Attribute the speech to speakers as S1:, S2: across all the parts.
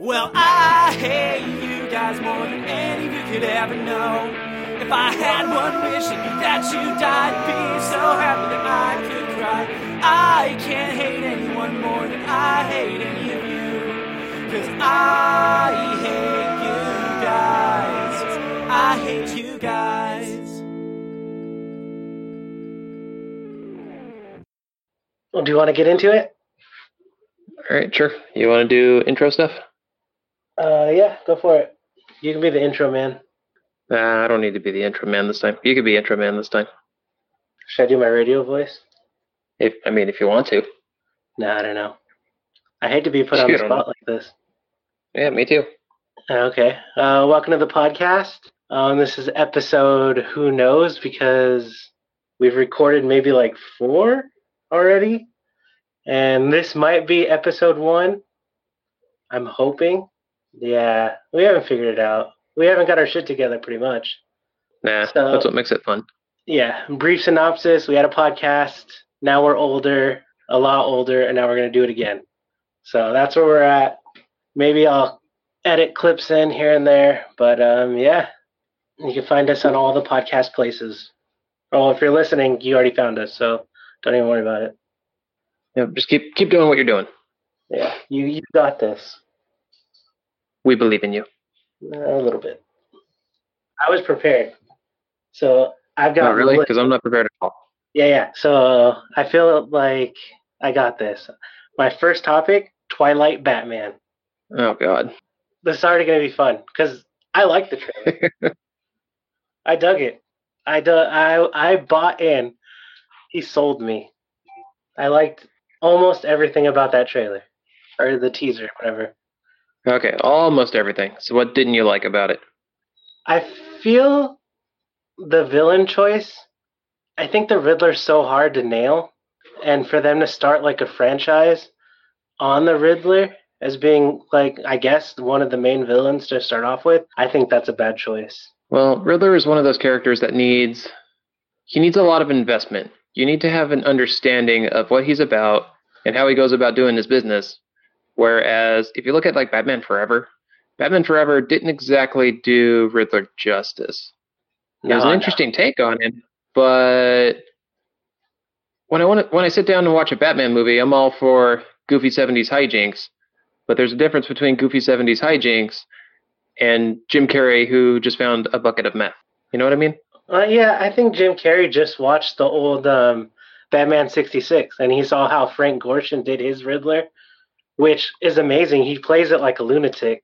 S1: Well, I hate you guys more than any of you could ever know. If I had one wish, it'd be that you died. Be so happy that I could cry. I can't hate anyone more than I hate any of you. Cause I hate you guys. I hate you guys.
S2: Well, do you want to get into it?
S3: All right, sure. You want to do intro stuff?
S2: Uh, yeah, go for it. You can be the intro man.
S3: Nah, I don't need to be the intro man this time. You could be intro man this time.
S2: Should I do my radio voice?
S3: If I mean, if you want to.
S2: No, I don't know. I hate to be put on the spot
S3: know.
S2: like this.
S3: Yeah, me too.
S2: Okay. Uh, welcome to the podcast. Um, this is episode who knows because we've recorded maybe like four already, and this might be episode one. I'm hoping. Yeah, we haven't figured it out. We haven't got our shit together, pretty much.
S3: Nah,
S2: So-
S3: that's what makes it fun.
S2: Yeah, brief synopsis. We had a podcast. Now we're older, a lot older, and now we're going to do it again. So that's where we're at. Maybe I'll edit clips in here and there, but um, yeah, you can find us on all the podcast places. Oh, if you're listening, you already found us, so don't even worry about it.
S3: Yeah, just keep keep doing what you're doing.
S2: Yeah, you you got this.
S3: We believe in you.
S2: A little bit. I was prepared, so I've got
S3: Not really, because I'm not prepared at all.
S2: Yeah, yeah. So I feel like I got this. My first topic: Twilight Batman.
S3: Oh God.
S2: This is already gonna be fun because I like the trailer. I dug it. I du- I I bought in. He sold me. I liked almost everything about that trailer, or the teaser, whatever.
S3: Okay, almost everything. So what didn't you like about it?
S2: I feel the villain choice. I think the Riddler's so hard to nail, and for them to start like a franchise on the Riddler as being like I guess one of the main villains to start off with, I think that's a bad choice.
S3: Well, Riddler is one of those characters that needs he needs a lot of investment. You need to have an understanding of what he's about and how he goes about doing his business. Whereas if you look at like Batman Forever, Batman Forever didn't exactly do Riddler justice. It was
S2: No,
S3: an
S2: no.
S3: interesting take on him, but when I want to, when I sit down and watch a Batman movie, I'm all for goofy 70s hijinks. But there's a difference between goofy 70s hijinks and Jim Carrey who just found a bucket of meth. You know what I mean?
S2: Uh, yeah, I think Jim Carrey just watched the old um, Batman 66 and he saw how Frank Gorshin did his Riddler, which is amazing. He plays it like a lunatic.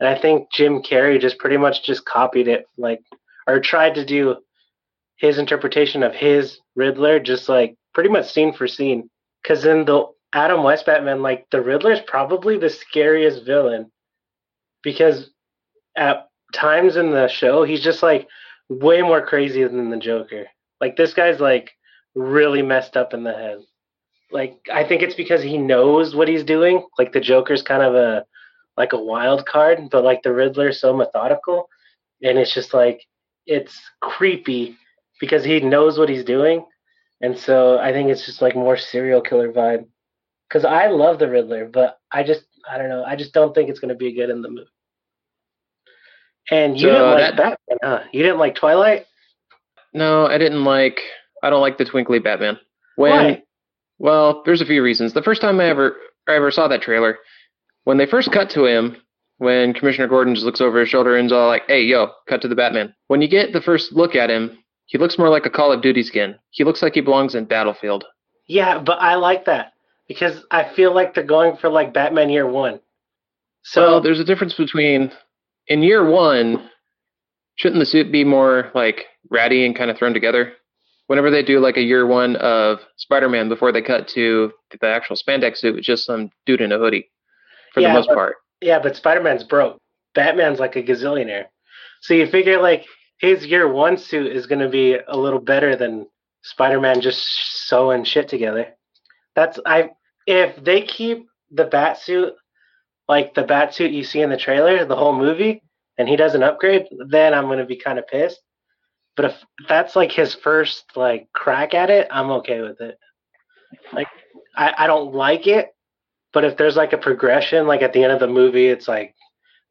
S2: And I think Jim Carrey just pretty much just copied it, like, or tried to do his interpretation of his Riddler, just like pretty much scene for scene. Because in the Adam West Batman, like, the Riddler is probably the scariest villain because at times in the show, he's just like, way more crazy than the Joker. Like this guy's like really messed up in the head. Like I think it's because he knows what he's doing. Like the Joker's kind of a like a wild card, but like the Riddler's so methodical and it's just like it's creepy because he knows what he's doing. And so I think it's just like more serial killer vibe. Cuz I love the Riddler, but I just I don't know. I just don't think it's going to be good in the movie. And you
S3: So
S2: didn't like
S3: that-
S2: Batman, huh? You didn't like Twilight?
S3: No, I didn't like. I don't like the twinkly Batman. When
S2: Why?
S3: Well, there's a few reasons. The first time I ever I ever saw that trailer, when they first cut to him, when Commissioner Gordon just looks over his shoulder and's all like, "Hey, yo, cut to the Batman." When you get the first look at him, he looks more like a Call of Duty skin. He looks like he belongs in Battlefield.
S2: Yeah, but I like that because I feel like they're going for like Batman Year One. So
S3: well, there's a difference between in year one. Shouldn't the suit be more like ratty and kind of thrown together? Whenever they do like a year one of Spider-Man before they cut to the actual spandex suit, it's just some dude in a hoodie for
S2: Yeah,
S3: the most
S2: but-
S3: part.
S2: yeah, but Spider Man's broke. Batman's like a gazillionaire. So you figure like his Year One suit is going to be a little better than Spider Man just sewing shit together. That's I if they keep the bat suit like the bat suit you see in the trailer, the whole movie, and he doesn't upgrade, then I'm gonna be kind of pissed. But if that's like his first like crack at it, I'm okay with it. Like I, I don't like it, But if there's like a progression, like at the end of the movie, it's like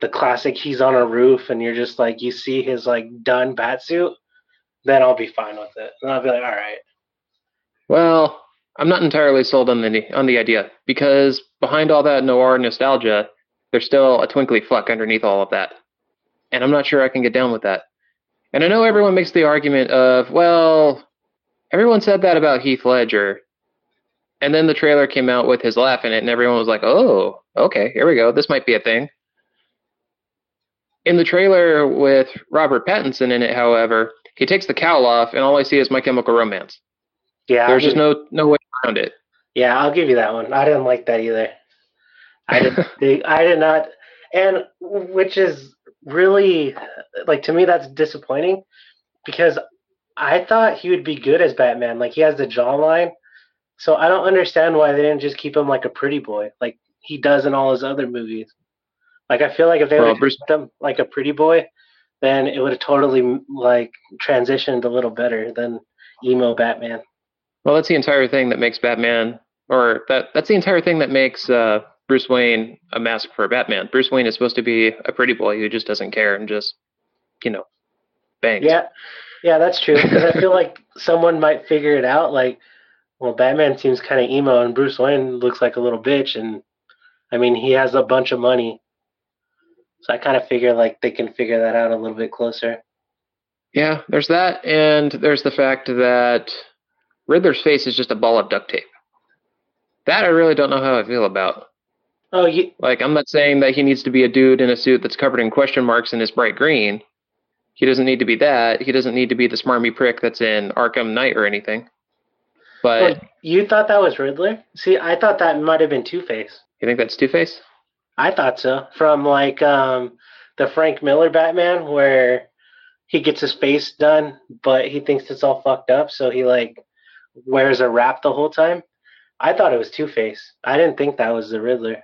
S2: the classic he's on a roof and you're just like you see his like done bat suit, then I'll be fine with it. And I'll be like, all right.
S3: Well, I'm not entirely sold on the on the idea because behind all that noir nostalgia, there's still a twinkly fuck underneath all of that, and I'm not sure I can get down with that. And I know everyone makes the argument of, well, everyone said that about Heath Ledger, and then the trailer came out with his laugh in it, and everyone was like, oh, okay, here we go, this might be a thing. In the trailer with Robert Pattinson in it, however, he takes the cowl off, and all I see is My Chemical Romance.
S2: Yeah,
S3: There's just no no way around it.
S2: Yeah, I'll give you that one. I didn't like that either. I did. I did not, and which is really like to me that's disappointing because I thought he would be good as Batman. Like he has the jawline, so I don't understand why they didn't just keep him like a pretty boy, like he does in all his other movies. Like I feel like if they would
S3: Bruce-
S2: kept him like a pretty boy, then it would have totally like transitioned a little better than emo Batman.
S3: Well, that's the entire thing that makes Batman, or that that's the entire thing that makes uh, Bruce Wayne a mask for Batman. Bruce Wayne is supposed to be a pretty boy who just doesn't care and just, you know, bangs.
S2: Yeah, yeah, that's true. Because I feel like someone might figure it out. Like, well, Batman seems kind of emo, and Bruce Wayne looks like a little bitch, and I mean, he has a bunch of money. So I kind of figure like they can figure that out a little bit closer.
S3: Yeah, there's that, and there's the fact that Riddler's face is just a ball of duct tape. That I really don't know how I feel about.
S2: Oh, you,
S3: Like, I'm not saying that he needs to be a dude in a suit that's covered in question marks and is bright green. He doesn't need to be that. He doesn't need to be the smarmy prick that's in Arkham Knight or anything. But
S2: you thought that was Riddler? See, I thought that might have been Two Face.
S3: you think that's Two Face?
S2: I thought so. From like um, the Frank Miller Batman, where he gets his face done, but he thinks it's all fucked up, so he like wears a wrap the whole time. I thought it was Two Face. I didn't think that was the Riddler.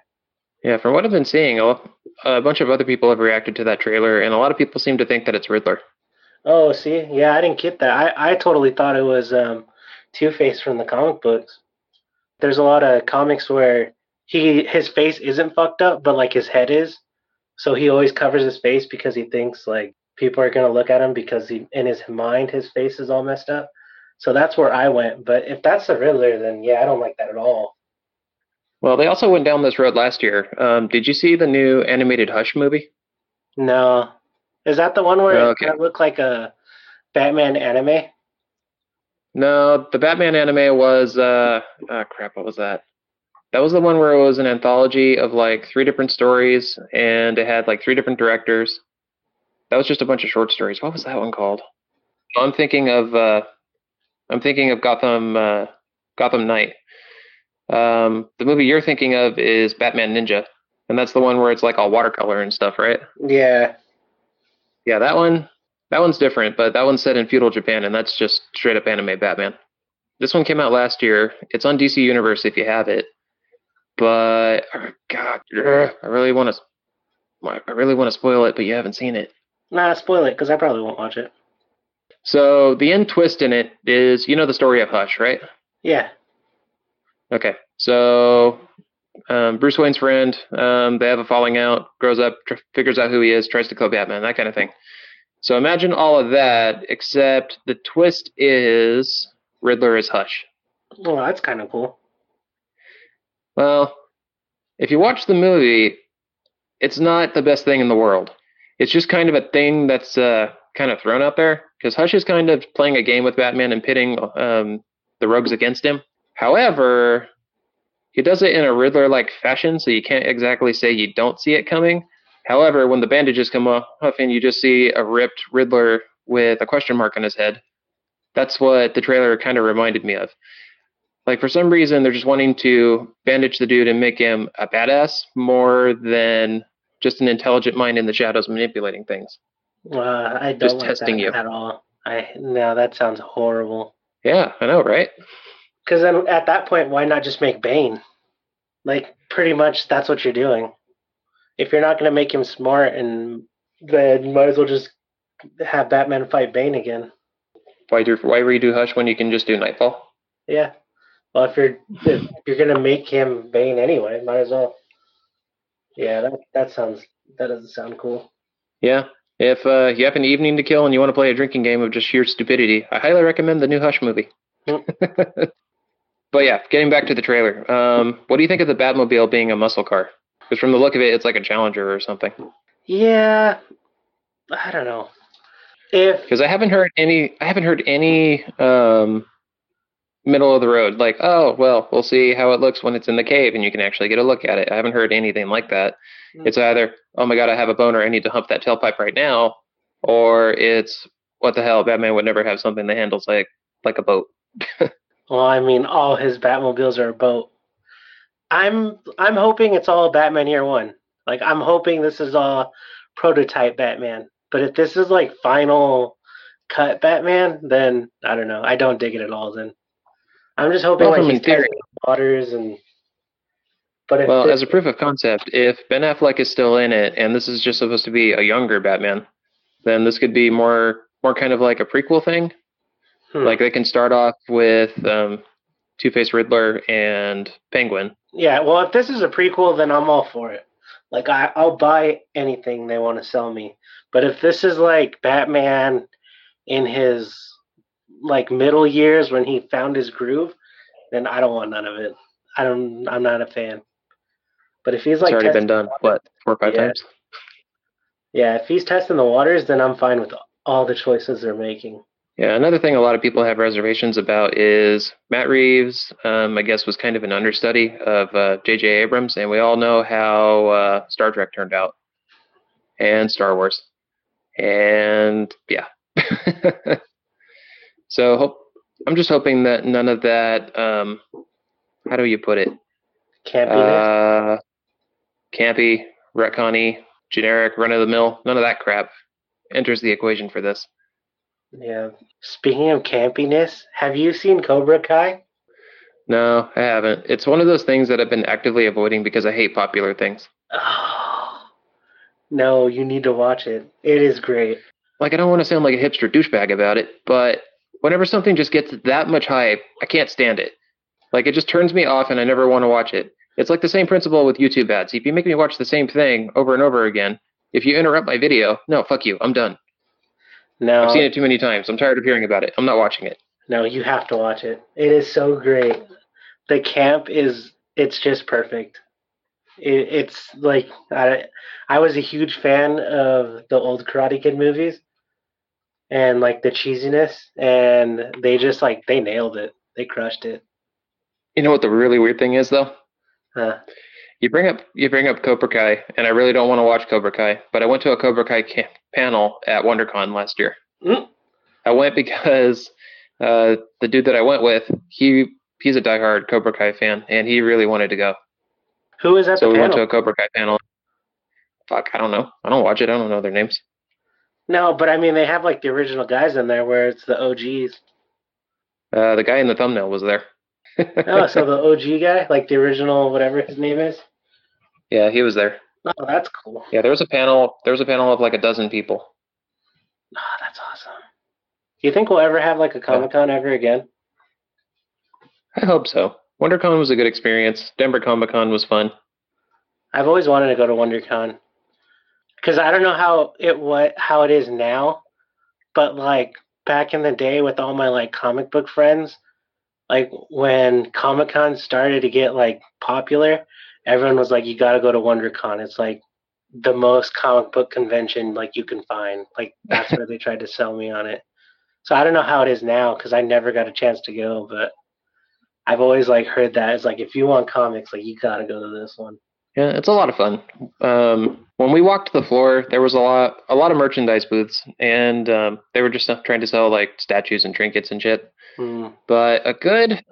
S3: Yeah, from what I've been seeing, a, bunch of other people have reacted to that trailer, and a lot of people seem to think that it's Riddler.
S2: Oh, see, yeah, I didn't get that. I, I totally thought it was um, Two Face from the comic books. There's a lot of comics where he his face isn't fucked up, but like his head is. So he always covers his face because he thinks like people are gonna look at him because he in his mind his face is all messed up. So that's where I went. But if that's the Riddler, then yeah, I don't like that at all.
S3: Well, they also went down this road last year. Um, did you see the new animated Hush movie?
S2: No, is that the one where
S3: Okay.
S2: it looked like a Batman anime?
S3: No, the Batman anime was uh ah crap, what was that? That was the one where it was an anthology of like three different stories and it had like three different directors. That was just a bunch of short stories. What was that one called? I'm thinking of uh I'm thinking of Gotham uh Gotham Knight. Um the movie you're thinking of is Batman Ninja. And that's the one where it's like all watercolor and stuff, right?
S2: Yeah.
S3: Yeah, that one that one's different, but that one's set in feudal Japan and that's just straight up anime Batman. This one came out last year. It's on DC Universe if you have it. But oh, God, I really want to. I really want to spoil it, but you haven't seen it.
S2: Nah, spoil it because I probably won't watch it.
S3: So the end twist in it is, you know, the story of Hush, right?
S2: Yeah.
S3: Okay. So um, Bruce Wayne's friend, um, they have a falling out, grows up, tr- figures out who he is, tries to kill Batman, that kind of thing. So imagine all of that, except the twist is Riddler is Hush.
S2: Well, that's kind of cool.
S3: Well, if you watch the movie, it's not the best thing in the world. It's just kind of a thing that's uh, kind of thrown out there because Hush is kind of playing a game with Batman and pitting um, the rogues against him. However, he does it in a Riddler-like fashion, so you can't exactly say you don't see it coming. However, when the bandages come off and you just see a ripped Riddler with a question mark on his head, that's what the trailer kind of reminded me of. Like for some reason, they're just wanting to bandage the dude and make him a badass more than just an intelligent mind in the shadows manipulating things.
S2: Uh, I don't
S3: Just
S2: like
S3: testing
S2: that
S3: you.
S2: at all. I no, that sounds horrible.
S3: Yeah, I know, right?
S2: Because then at that point, why not just make Bane? Like pretty much that's what you're doing. If you're not gonna make him smart, and then you might as well just have Batman fight Bane again.
S3: Why do why redo Hush when you can just do Nightfall?
S2: Yeah, Well, if you're if you're gonna make him Bane anyway, might as well. Yeah, that that sounds that doesn't sound cool.
S3: Yeah. If uh, you have an evening to kill and you want to play a drinking game of just sheer stupidity, I highly recommend the new Hush movie. But yeah, getting back to the trailer, um, what do you think of the Batmobile being a muscle car? Because from the look of it, it's like a Challenger or something.
S2: Yeah, I don't know. If
S3: Because I haven't heard any, I haven't heard any um, middle of the road like, oh well, we'll see how it looks when it's in the cave and you can actually get a look at it. I haven't heard anything like that.
S2: Mm.
S3: It's either, oh my god, I have a boner, I need to hump that tailpipe right now, or it's, what the hell, Batman would never have something that handles like like a boat.
S2: well, I mean, all his Batmobiles are a boat. I'm I'm hoping it's all Batman Year One. Like I'm hoping this is all prototype Batman. But if this is like final cut Batman, then I don't know. I don't dig it at all. Then I'm just hoping
S3: Well,
S2: like he's
S3: theory-
S2: waters and. But if
S3: Well,
S2: this-
S3: as a proof of concept, if Ben Affleck is still in it and this is just supposed to be a younger Batman, then this could be more more kind of like a prequel thing.
S2: Hmm.
S3: Like they can start off with um, Two Face Riddler and Penguin.
S2: Yeah, well, if this is a prequel, then I'm all for it. Like, I, I'll buy anything they want to sell me. But if this is like Batman in his like middle years when he found his groove, then I don't want none of it. I don't. I'm not a fan. But if he's
S3: It's
S2: like,
S3: already been done, what, four or five
S2: Yeah.
S3: times?
S2: yeah, if he's testing the waters, then I'm fine with all the choices they're making.
S3: Yeah, another thing a lot of people have reservations about is Matt Reeves, um, I guess, was kind of an understudy of uh, J.J. Abrams, and we all know how uh, Star Trek turned out, and Star Wars, and yeah. so hope, I'm just hoping that none of that. Um, how do you put it?
S2: Campiness.
S3: Uh, campy, retconny, generic, run of the mill. None of that crap enters the equation for this.
S2: Yeah. Speaking of campiness, have you seen Cobra Kai?
S3: No, I haven't. It's one of those things that I've been actively avoiding because I hate popular things.
S2: Oh, no, you need to watch it. It is great.
S3: Like, I don't want to sound like a hipster douchebag about it, but whenever something just gets that much hype, I can't stand it. Like, it just turns me off and I never want to watch it. It's like the same principle with YouTube ads. If you make me watch the same thing over and over again, if you interrupt my video, no, fuck you. I'm done.
S2: No,
S3: I've seen it too many times. I'm tired of hearing about it. I'm not watching it.
S2: no, you have to watch it. It is so great. The camp is it's just perfect. It, it's like I, I was a huge fan of the old Karate Kid movies, and like the cheesiness, and they just like they nailed it. They crushed it.
S3: You know what the really weird thing is, though?
S2: Uh,
S3: You bring up you bring up Cobra Kai, and I really don't want to watch Cobra Kai, but I went to a Cobra Kai ca- panel at WonderCon last year.
S2: Mm.
S3: I went because uh, the dude that I went with, he he's a diehard Cobra Kai fan, and he really wanted to go.
S2: Who is that?
S3: So
S2: the
S3: we went to a Cobra Kai panel. Fuck, I don't know. I don't watch it. I don't know their names.
S2: no, but I mean they have like the original guys in there where it's the OGs.
S3: Uh, the guy in the thumbnail was there.
S2: Oh, so the OG guy, like the original, whatever his name is.
S3: yeah, he was there.
S2: Oh, that's cool.
S3: Yeah, there was a panel. There was a panel of like a dozen people.
S2: Oh, that's awesome. Do you think we'll ever have like a Comic Con ever again?
S3: I hope so. WonderCon was a good experience. Denver Comic Con was fun.
S2: I've always wanted to go to WonderCon because I don't know how it what how it is now, but like back in the day with all my like comic book friends, like when Comic Con started to get like popular, everyone was like, "You got to go to WonderCon." It's like the most comic book convention like you can find. Like that's where they tried to sell me on it. So I don't know how it is now because I never got a chance to go, but I've always like heard that it's like if you want comics, like you got to go to this one.
S3: Yeah, it's a lot of fun. Um, when we walked the floor, there was a lot, a lot of merchandise booths, and um, they were just trying to sell like statues and trinkets and shit.
S2: Hmm.
S3: But a good,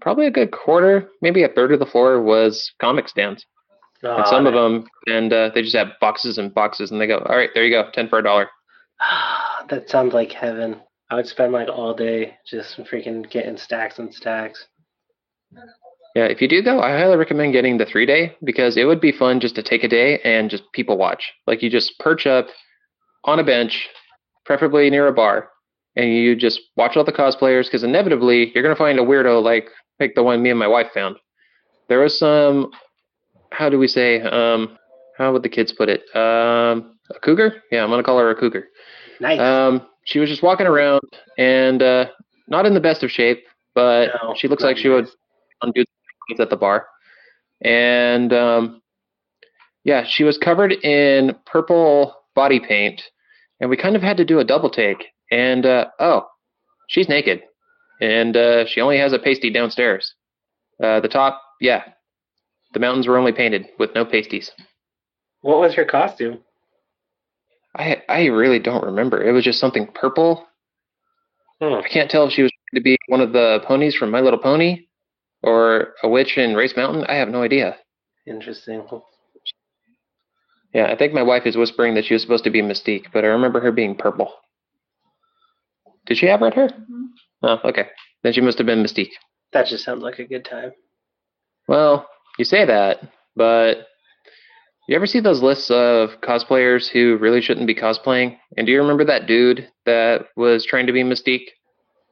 S3: probably a good quarter, maybe a third of the floor was comic stands, and
S2: Oh,
S3: some of them, and uh, they just have boxes and boxes, and they go, "All right, there you go, ten for a dollar."
S2: that sounds like heaven. I would spend like all day just freaking getting stacks and stacks.
S3: Yeah, if you do though, I highly recommend getting the three day because it would be fun just to take a day and just people watch. Like you just perch up on a bench, preferably near a bar, and you just watch all the cosplayers because inevitably you're gonna find a weirdo like pick the one me and my wife found. There was some, how do we say, um, how would the kids put it? Um, a cougar? Yeah, I'm gonna call her a cougar.
S2: Nice.
S3: Um, she was just walking around and uh, not in the best of shape, but
S2: No,
S3: she looks like she would undo things at the bar. And um, yeah, she was covered in purple body paint, and we kind of had to do a double take. And uh, oh, she's naked, and uh, she only has a pasty downstairs. Uh, the top, yeah, the mountains were only painted with no pasties.
S2: what was her costume?
S3: I I really don't remember. It was just something purple.
S2: Hmm.
S3: I can't tell if she was trying to be one of the ponies from My Little Pony or a witch in Race Mountain. I have no idea.
S2: Interesting.
S3: Yeah, I think my wife is whispering that she was supposed to be Mystique, but I remember her being purple. Did she have red hair? Oh, okay. Then she must have been Mystique.
S2: That just sounds like a good time.
S3: Well, you say that, but you ever see those lists of cosplayers who really shouldn't be cosplaying? And do you remember that dude that was trying to be Mystique?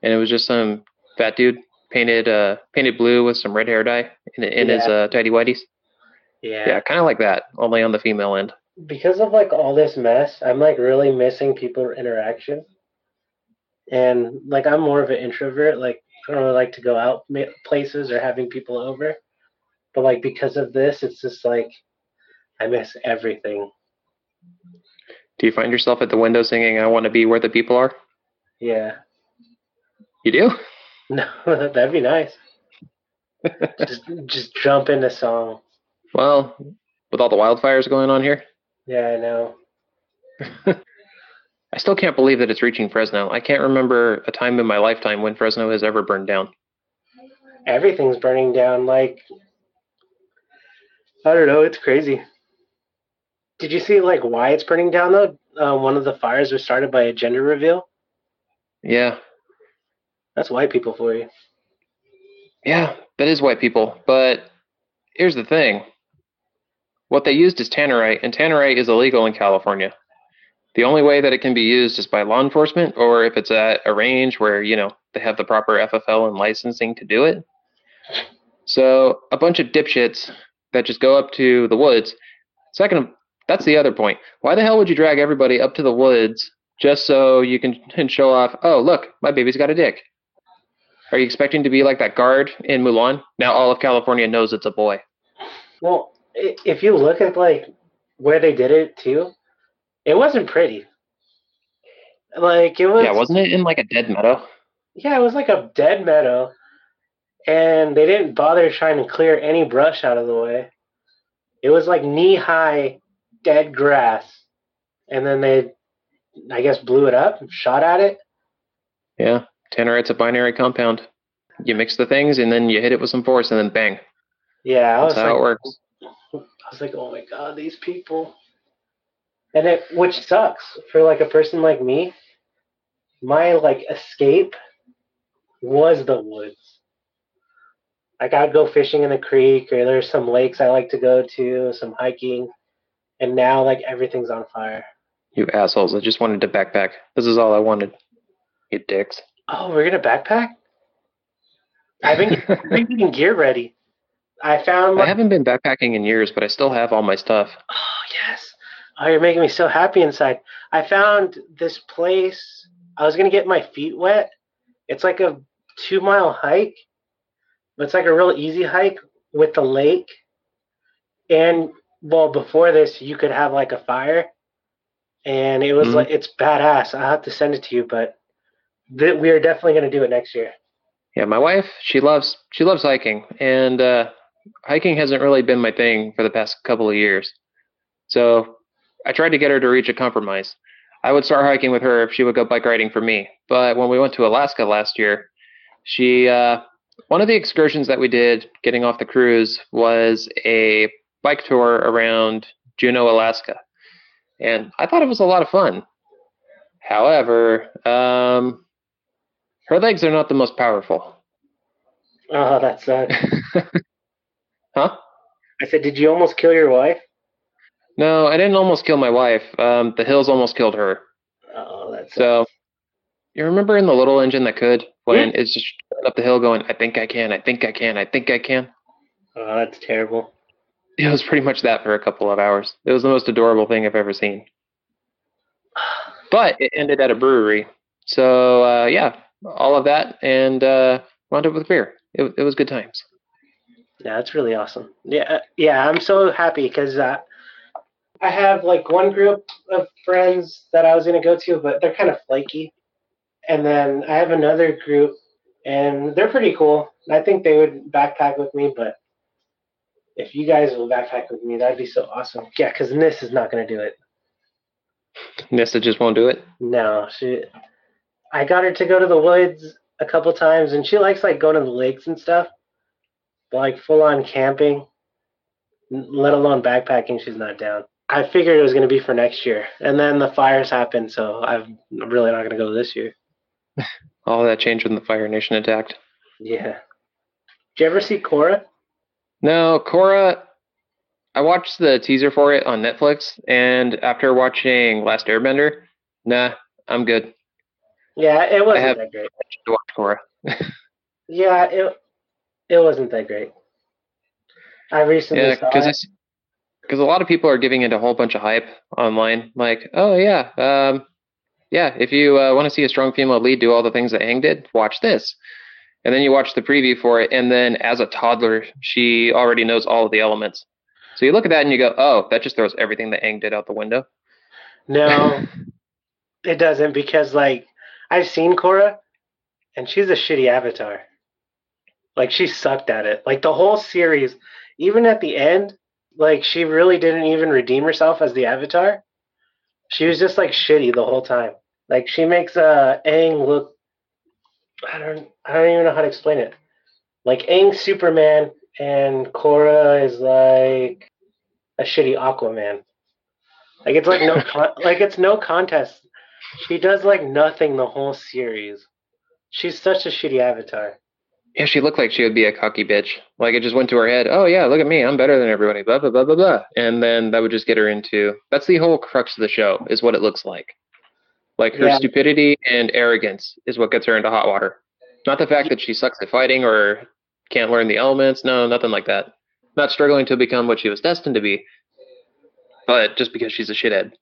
S3: And it was just some fat dude painted uh painted blue with some red hair dye in, in his uh, tidy whities.
S2: Yeah.
S3: Yeah, kind of like that, only on the female end.
S2: Because of like all this mess, I'm like really missing people interaction. And like I'm more of an introvert. Like I don't really like to go out places or having people over. But like because of this, it's just like I miss everything.
S3: Do you find yourself at the window singing "I want to be where the people are"?
S2: Yeah.
S3: You do?
S2: No, that'd be nice. just just jump into song.
S3: Well, with all the wildfires going on here,
S2: Yeah, I know.
S3: I still can't believe that it's reaching Fresno. I can't remember a time in my lifetime when Fresno has ever burned down.
S2: Everything's burning down. Like I don't know. It's crazy. Did you see like why it's burning down though? Um, one of the fires was started by a gender reveal.
S3: Yeah,
S2: That's white people for you.
S3: yeah, that is white people. But here's the thing what they used is tannerite, and tannerite is illegal in California. The only way that it can be used is by law enforcement, or if it's at a range where, you know, they have the proper FFL and licensing to do it. So a bunch of dipshits that just go up to the woods. Second, that's the other point. Why the hell would you drag everybody up to the woods just so you can, show off, oh, look, my baby's got a dick? Are you expecting to be like that guard in Mulan? Now all of California knows it's a boy.
S2: Well, if you look at like where they did it too, it wasn't pretty. Like it was.
S3: Yeah, wasn't it in like a dead meadow?
S2: Yeah, it was like a dead meadow, and they didn't bother trying to clear any brush out of the way. It was like knee high dead grass, and then they, I guess, blew it up, shot at it.
S3: Yeah, tannerite's a binary compound. You mix the things and then you hit it with some force and then bang.
S2: Yeah, I was
S3: That's how
S2: like,
S3: it works.
S2: I was like, oh my god, these people. And it, which sucks for like a person like me. My like escape was the woods. Like I'd go fishing in the creek, or there's some lakes I like to go to, some hiking, and now like everything's on fire.
S3: You assholes! I just wanted to backpack. This is all I wanted. You dicks.
S2: Oh, we're gonna backpack. I've been, I've been getting gear ready. I found
S3: I haven't been backpacking in years, but I still have all my stuff.
S2: Oh yes. Oh, you're making me so happy inside. I found this place. I was gonna get my feet wet. It's like a two mile hike, but it's like a real easy hike with the lake. And well, before this, you could have like a fire, and it was
S3: Mhm.
S2: like it's badass. I'll have to send it to you, but th- we are definitely gonna do it next year.
S3: Yeah, my wife, she loves she loves hiking, and uh, hiking hasn't really been my thing for the past couple of years. So I tried to get her to reach a compromise. I would start hiking with her if she would go bike riding for me. But when we went to Alaska last year, she uh, one of the excursions that we did getting off the cruise was a bike tour around Juneau, Alaska, and I thought it was a lot of fun. However, um, her legs are not the most powerful.
S2: Oh, that's sucks.
S3: Huh?
S2: I said, did you almost kill your wife?
S3: No, I didn't almost kill my wife. Um, the hills almost killed her.
S2: Oh, that's
S3: So, you remember in the little engine that could when it's just up the hill going, I think I can, I think I can, I think I can.
S2: Oh, that's terrible.
S3: It was pretty much that for a couple of hours. It was the most adorable thing I've ever seen. But it ended at a brewery. So, uh, yeah, all of that and uh, wound up with beer. It, it was good times.
S2: Yeah, that's really awesome. Yeah, uh, yeah, I'm so happy because uh, I have like one group of friends that I was gonna go to, but they're kind of flaky, and then I have another group, and they're pretty cool. I think they would backpack with me, but if you guys will backpack with me, that'd be so awesome. Yeah, because Nis is not gonna do it.
S3: Nissa just won't do it.
S2: No, she. I got her to go to the woods a couple times, and she likes like going to the lakes and stuff. But like full on camping, let alone backpacking, she's not down. I figured it was going to be for next year, and then the fires happened, so I'm really not going to go this year.
S3: All that changed when the Fire Nation attacked.
S2: Yeah. Did you ever see Korra?
S3: No, Korra. I watched the teaser for it on Netflix, and after watching Last Airbender, nah, I'm good.
S2: Yeah, it wasn't
S3: have-
S2: that great.
S3: To watch Korra.
S2: Yeah, it it wasn't that great. I recently
S3: Yeah,
S2: saw it.
S3: Because a lot of people are giving it a whole bunch of hype online. Like, oh yeah, um, yeah, if you uh, want to see a strong female lead do all the things that Aang did, watch this. And then you watch the preview for it, and then as a toddler, she already knows all of the elements. So you look at that and you go, oh, that just throws everything that Aang did out the window.
S2: No, it doesn't because like I've seen Korra, and she's a shitty avatar. Like she sucked at it. Like the whole series, even at the end, like she really didn't even redeem herself as the avatar. She was just like shitty the whole time. Like she makes uh Aang look. I don't. I don't even know how to explain it. Like Aang's Superman and Korra is like a shitty Aquaman. Like it's like no con- like it's no contest. She does like nothing the whole series. She's such a shitty avatar.
S3: Yeah, she looked like she would be a cocky bitch. Like it just went to her head. Oh yeah, look at me, I'm better than everybody. Blah blah blah blah blah. And then that would just get her into. That's the whole crux of the show, is what it looks like. Like her
S2: Yeah.
S3: stupidity and arrogance is what gets her into hot water. Not the fact that she sucks at fighting or can't learn the elements. No, nothing like that. Not struggling to become what she was destined to be. But just because she's a shithead.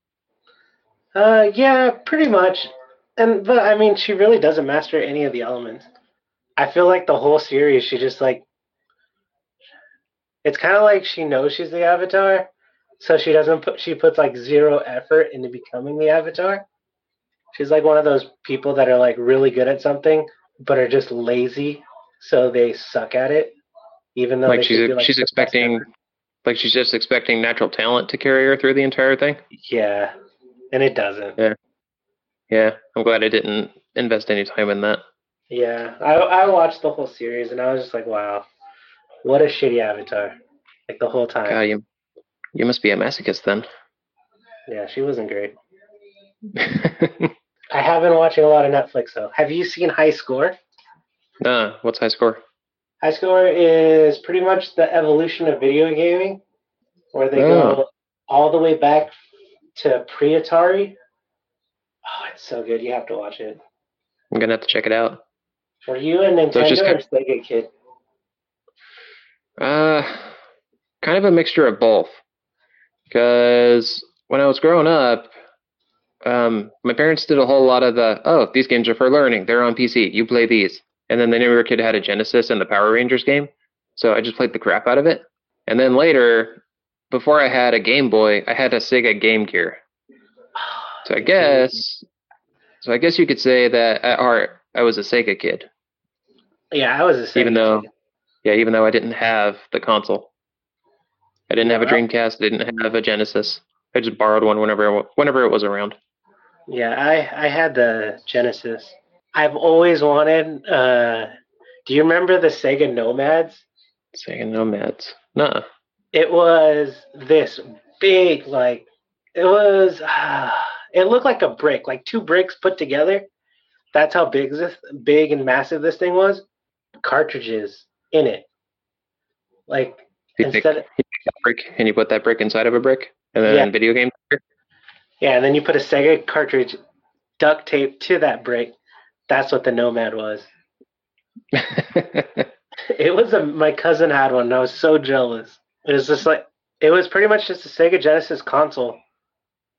S2: Uh, yeah, pretty much. And but I mean, she really doesn't master any of the elements. I feel like the whole series, she just like. It's kind of like she knows she's the avatar, so she doesn't put. She puts like zero effort into becoming the avatar. She's like one of those people that are like really good at something, but are just lazy, so they suck at it. Even though
S3: Like she's
S2: be, like,
S3: she's expecting like she's just expecting natural talent to carry her through the entire thing.
S2: Yeah, and it doesn't.
S3: Yeah, yeah, I'm glad I didn't invest any time in that.
S2: Yeah, I I watched the whole series and I was just like, wow, what a shitty avatar. Like the whole time.
S3: God, you you must be a masochist then.
S2: Yeah, she wasn't great. I have been watching a lot of Netflix though. Have you seen High Score?
S3: nah, what's high score?
S2: High Score is pretty much the evolution of video gaming, where they go oh. all the way back to pre-Atari. Oh, it's so good. You have to watch it.
S3: I'm gonna have to check it out.
S2: Were you a Nintendo
S3: So just
S2: or Sega kid?
S3: Uh, kind of a mixture of both. Because when I was growing up, um, my parents did a whole lot of the oh, these games are for learning. They're on PC. You play these. And then the newer kid had a Genesis and the Power Rangers game, so I just played the crap out of it. And then later, before I had a Game Boy, I had a Sega Game Gear. So I guess, so I guess you could say that at heart I was a Sega kid,
S2: Yeah, I was a Sega
S3: even though, yeah, even though I didn't have the console. I didn't have a Dreamcast. I didn't have a Genesis. I just borrowed one whenever it whenever it was around.
S2: Yeah, I I had the Genesis. I've always wanted. Uh, do you remember the Sega Nomads?
S3: Sega Nomads. Nuh.
S2: It was this big, like it was. ah, it looked like a brick, like two bricks put together. That's how big this, big and massive this thing was. Cartridges in it, like
S3: You
S2: instead.
S3: a brick and you put that brick inside of a brick, and then
S2: Yeah.
S3: video game.
S2: Yeah, and then you put a Sega cartridge duct tape to that brick. That's what the Nomad was. It was a my cousin had one and I was so jealous. It was just like it was pretty much just a Sega Genesis console,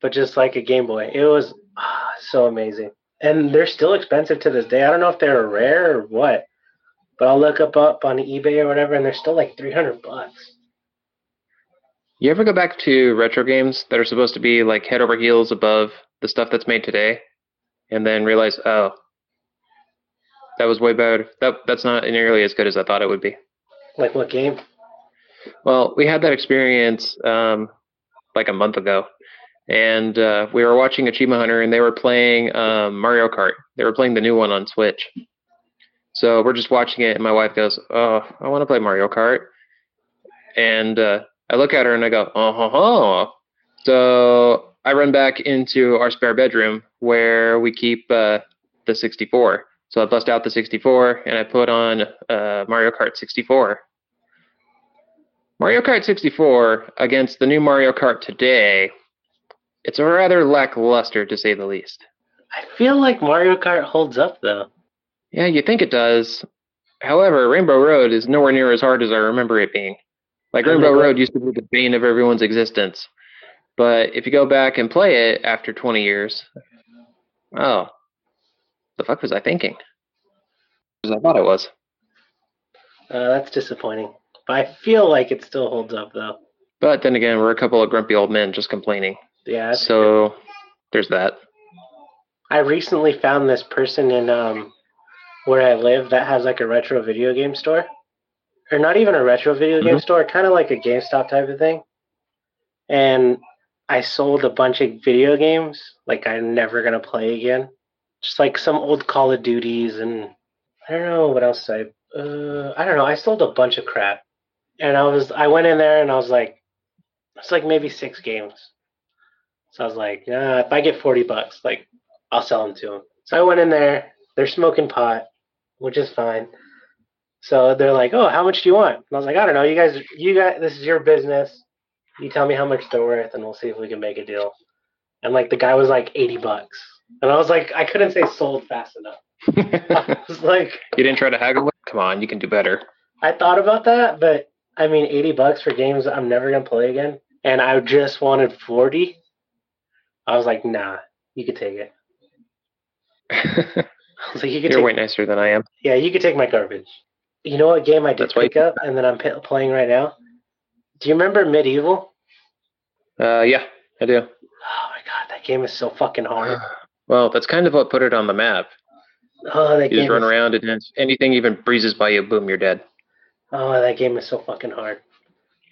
S2: but just like a Game Boy. It was ah, so amazing. And they're still expensive to this day. I don't know if they're rare or what. But I'll look up up on eBay or whatever and they're still like 300 bucks.
S3: you ever go back to retro games that are supposed to be like head over heels above the stuff that's made today, and then realize, oh, that was way better. That that's not nearly as good as I thought it would be.
S2: Like what game?
S3: Well, we had that experience um, like a month ago, and uh, we were watching Achievement Hunter, and they were playing um, Mario Kart. They were playing the new one on Switch. So we're just watching it, and my wife goes, "Oh, I want to play Mario Kart," and uh, I look at her and I go, "Oh, ho, ho." So I run back into our spare bedroom where we keep uh, the 64. So I bust out the 64 and I put on uh, Mario Kart 64. Mario Kart 64 against the new Mario Kart today, it's rather lackluster to say the least.
S2: I feel like Mario Kart holds up though.
S3: Yeah, you think it does. However, Rainbow Road is nowhere near as hard as I remember it being. Like Rainbow Road used to be the bane of everyone's existence. But if you go back and play it after 20 years, oh, the fuck was I thinking? As I thought it was.
S2: Uh, that's disappointing. But I feel like it still holds up though.
S3: But then again, we're a couple of grumpy old men just complaining.
S2: Yeah.
S3: So there's that.
S2: I recently found this person in um where I live that has like a retro video game store. Or not even a retro video game
S3: Mhm.
S2: store, kind of like a GameStop type of thing. And I sold a bunch of video games like I'm never gonna play again. Just like some old Call of Duties and I don't know what else I uh I don't know. I sold a bunch of crap. And I was I went in there and I was like it's like maybe six games. So I was like, nah, if I get forty bucks, like I'll sell them to them. So I went in there. They're smoking pot, which is fine. So they're like, "Oh, how much do you want?" And I was like, "I don't know. You guys, you guys, this is your business. You tell me how much they're worth, and we'll see if we can make a deal." And like the guy was like eighty bucks, and I was like, I couldn't say sold fast enough. I was like,
S3: you didn't try to haggle it? Come on, you can do better.
S2: I thought about that, but I mean, eighty bucks for games I'm never gonna play again, and I just wanted forty. I was like, "Nah, you could take it." Like, "You could
S3: You're
S2: take
S3: way nicer than I am.
S2: Yeah, you could take my garbage. You know what game I did
S3: That's
S2: pick up and then I'm p- playing right now? Do you remember MediEvil?
S3: Uh, yeah, I do.
S2: Oh my god, that game is so fucking hard.
S3: Well, that's kind of what put it on the map.
S2: Oh, that
S3: You
S2: game
S3: just run
S2: is,
S3: around and anything even breezes by you, boom, you're dead.
S2: Oh, that game is so fucking hard.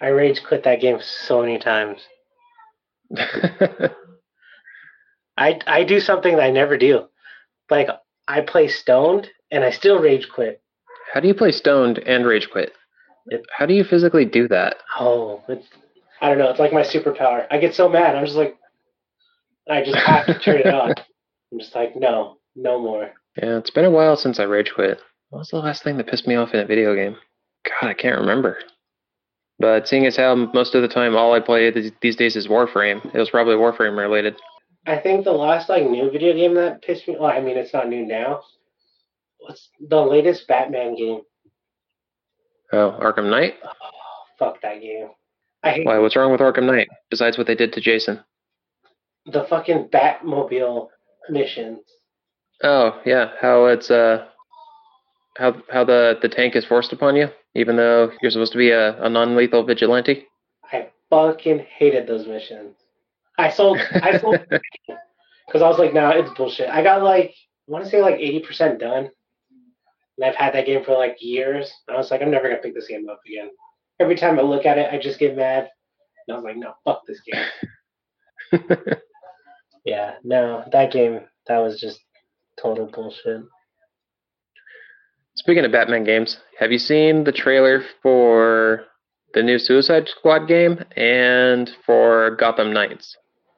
S2: I rage quit that game so many times. I I do something that I never do. Like I play stoned and I still rage quit.
S3: How do you play stoned and rage quit?
S2: It-
S3: How do you physically do that?
S2: Oh, it's, I don't know. It's like my superpower. I get so mad. I'm just like, I just have to turn it on. I'm just like, no, no more.
S3: Yeah, it's been a while since I rage quit. What was the last thing that pissed me off in a video game? God, I can't remember. But seeing as how most of the time all I play these days is Warframe, it was probably Warframe related.
S2: I think the last like new video game that pissed me. Well, I mean, it's not new now. What's the latest Batman game?
S3: Oh, Arkham Knight?
S2: Oh, fuck that game. I hate
S3: Why, what's wrong with Arkham Knight, besides what they did to Jason?
S2: the fucking Batmobile missions.
S3: Oh, yeah, how it's, uh, how, how the, the tank is forced upon you, even though you're supposed to be a, a non-lethal vigilante?
S2: I fucking hated those missions. I sold. I sold because I was like, nah, it's bullshit. I got like, I want to say like eighty percent done, and I've had that game for like years. And I was like, I'm never gonna pick this game up again. Every time I look at it, I just get mad. And I was like, no, fuck this game. Yeah, no, that game that was just total bullshit.
S3: Speaking of Batman games, have you seen the trailer for the new Suicide Squad game and for Gotham Knights?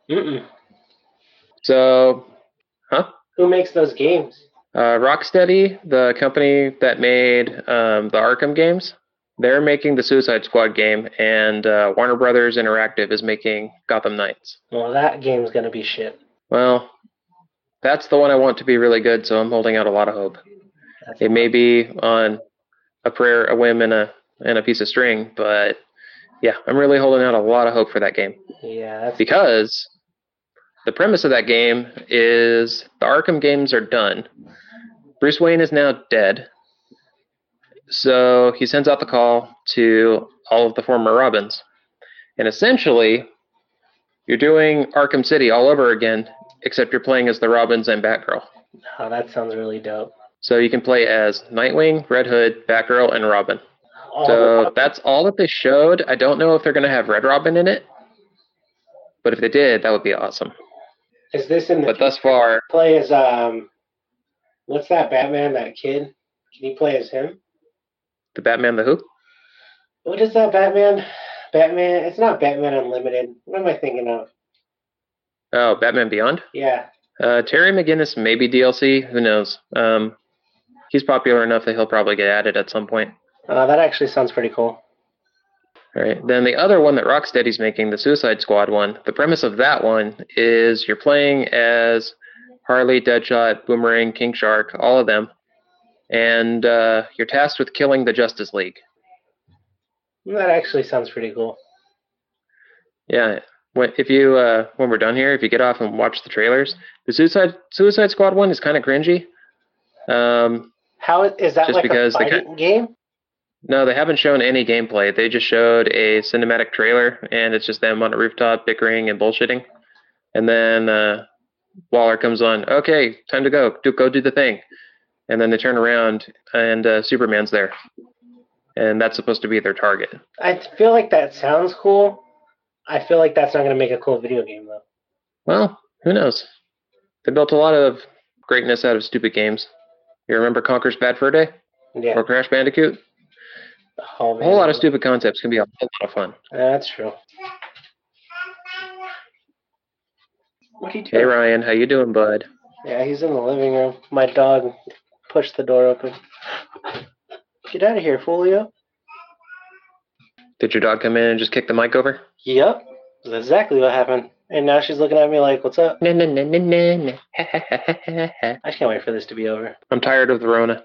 S2: Mm-mm.
S3: So, huh?
S2: Who makes those games?
S3: Uh, Rocksteady, the company that made um, the Arkham games, they're making the Suicide Squad game, and uh, Warner Brothers Interactive is making Gotham Knights.
S2: Well, that game's gonna be shit.
S3: Well, that's the one I want to be really good, so I'm holding out a lot of hope.
S2: That's
S3: It may be on a prayer, a whim, and a and a piece of string, but yeah, I'm really holding out a lot of hope for that game
S2: yeah, that's
S3: because the premise of that game is the Arkham games are done. Bruce Wayne is now dead. So he sends out the call to all of the former Robins. And essentially, you're doing Arkham City all over again, except you're playing as the Robins and Batgirl.
S2: oh, that sounds really dope.
S3: So you can play as Nightwing, Red Hood, Batgirl, and Robin.
S2: Oh,
S3: So that's all that they showed. I don't know if they're going to have Red Robin in it, but if they did, that would be awesome.
S2: Is this in the
S3: But thus far,
S2: play as um, what's that Batman? That kid? Can you play as him?
S3: the Batman the Who?
S2: What is that Batman? Batman? It's not Batman Unlimited. What am I thinking of?
S3: Oh, Batman Beyond?
S2: Yeah,
S3: Uh, Terry McGinnis, maybe DLC. Who knows? Um, he's popular enough that he'll probably get added at some point.
S2: uh, that actually sounds pretty cool.
S3: Right. Then the other one that Rocksteady's making, the Suicide Squad one, the premise of that one is you're playing as Harley, Deadshot, Boomerang, King Shark, all of them, and uh, you're tasked with killing the Justice League.
S2: That actually sounds pretty cool.
S3: Yeah. When, if you uh, when we're done here, if you get off and watch the trailers, the Suicide Suicide Squad one is kind of cringy. Um,
S2: How is that
S3: Just
S2: like
S3: because
S2: a fighting game?
S3: No, they haven't shown any gameplay. They just showed a cinematic trailer, and it's just them on a rooftop bickering and bullshitting. And then uh, Waller comes on. Okay, time to go. Do go do the thing. And then they turn around, and uh, Superman's there, and that's supposed to be their target.
S2: I feel like that sounds cool. I feel like that's not going to make a cool video game though.
S3: Well, who knows? They built a lot of greatness out of stupid games. You remember Conker's Bad Fur Day
S2: Yeah,
S3: or Crash Bandicoot?
S2: Oh,
S3: A whole lot of stupid concepts can be a whole lot of fun.
S2: That's true. What are you
S3: Hey? Ryan, how you doing, bud?
S2: Yeah, he's in the living room. My dog pushed the door open. Get out of here, Folio.
S3: Did your dog come in and just kick the mic over?
S2: Yep, that's exactly what happened. And now she's looking at me like, "What's up?"
S3: No, no, no, no, no, no.
S2: I can't wait for this to be over.
S3: I'm tired of the Rona.